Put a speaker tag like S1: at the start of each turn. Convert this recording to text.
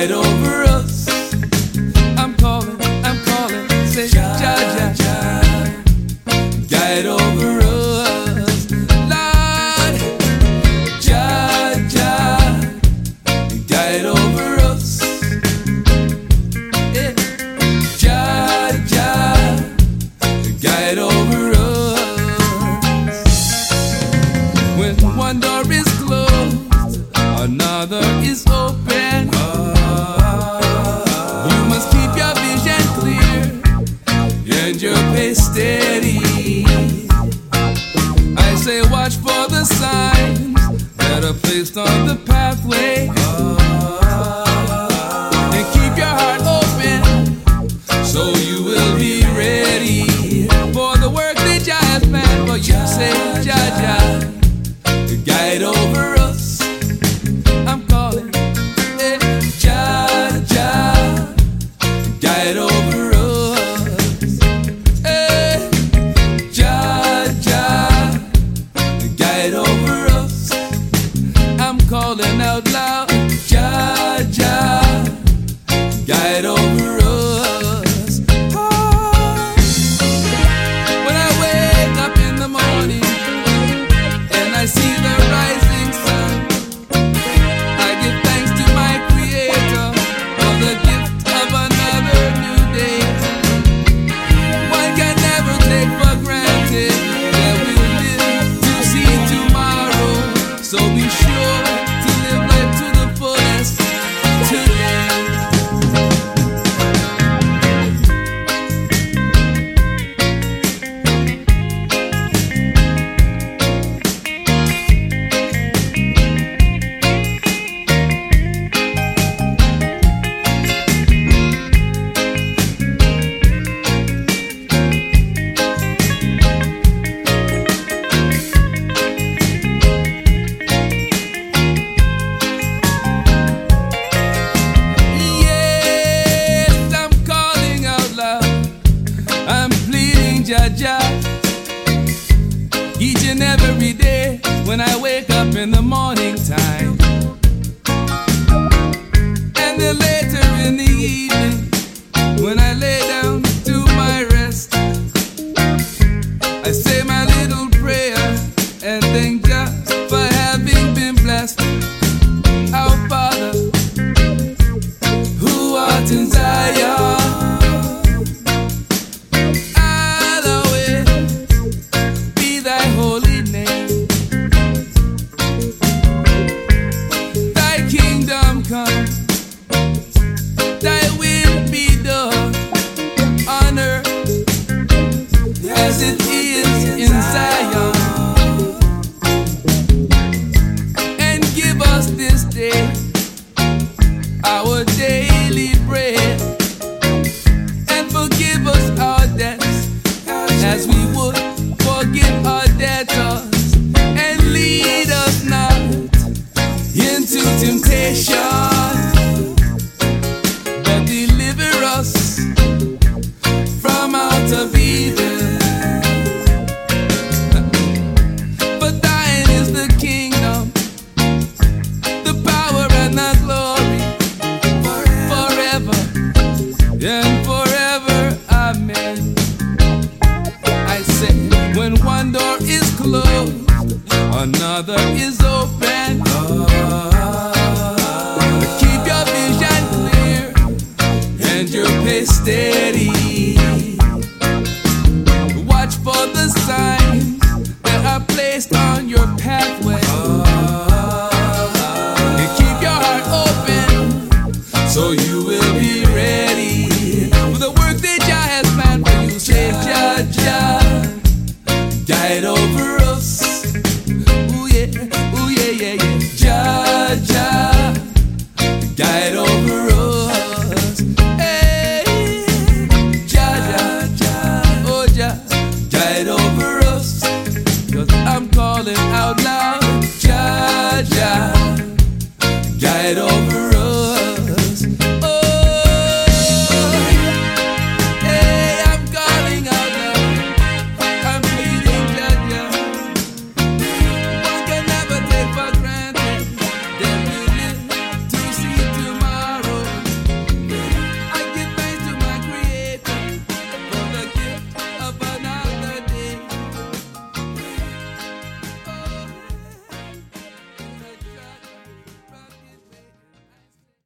S1: right over us. I'm calling, I'm calling, say Jah Jah Jah, Jah. guide over us, Lord. Jah Jah, guide over us. Yeah. Jah Jah, guide over us. When one door is closed, another is open. steady. I say, watch for the signs that are placed on the path. Guide over us. Oh. When I wake up in the morning and I see the rising sun, I give thanks to my Creator for the gift of another new day. One can never take for granted that we live to see tomorrow, so be sure. Jah Jah. Each and every day when I wake up in the morning time. And then later Love.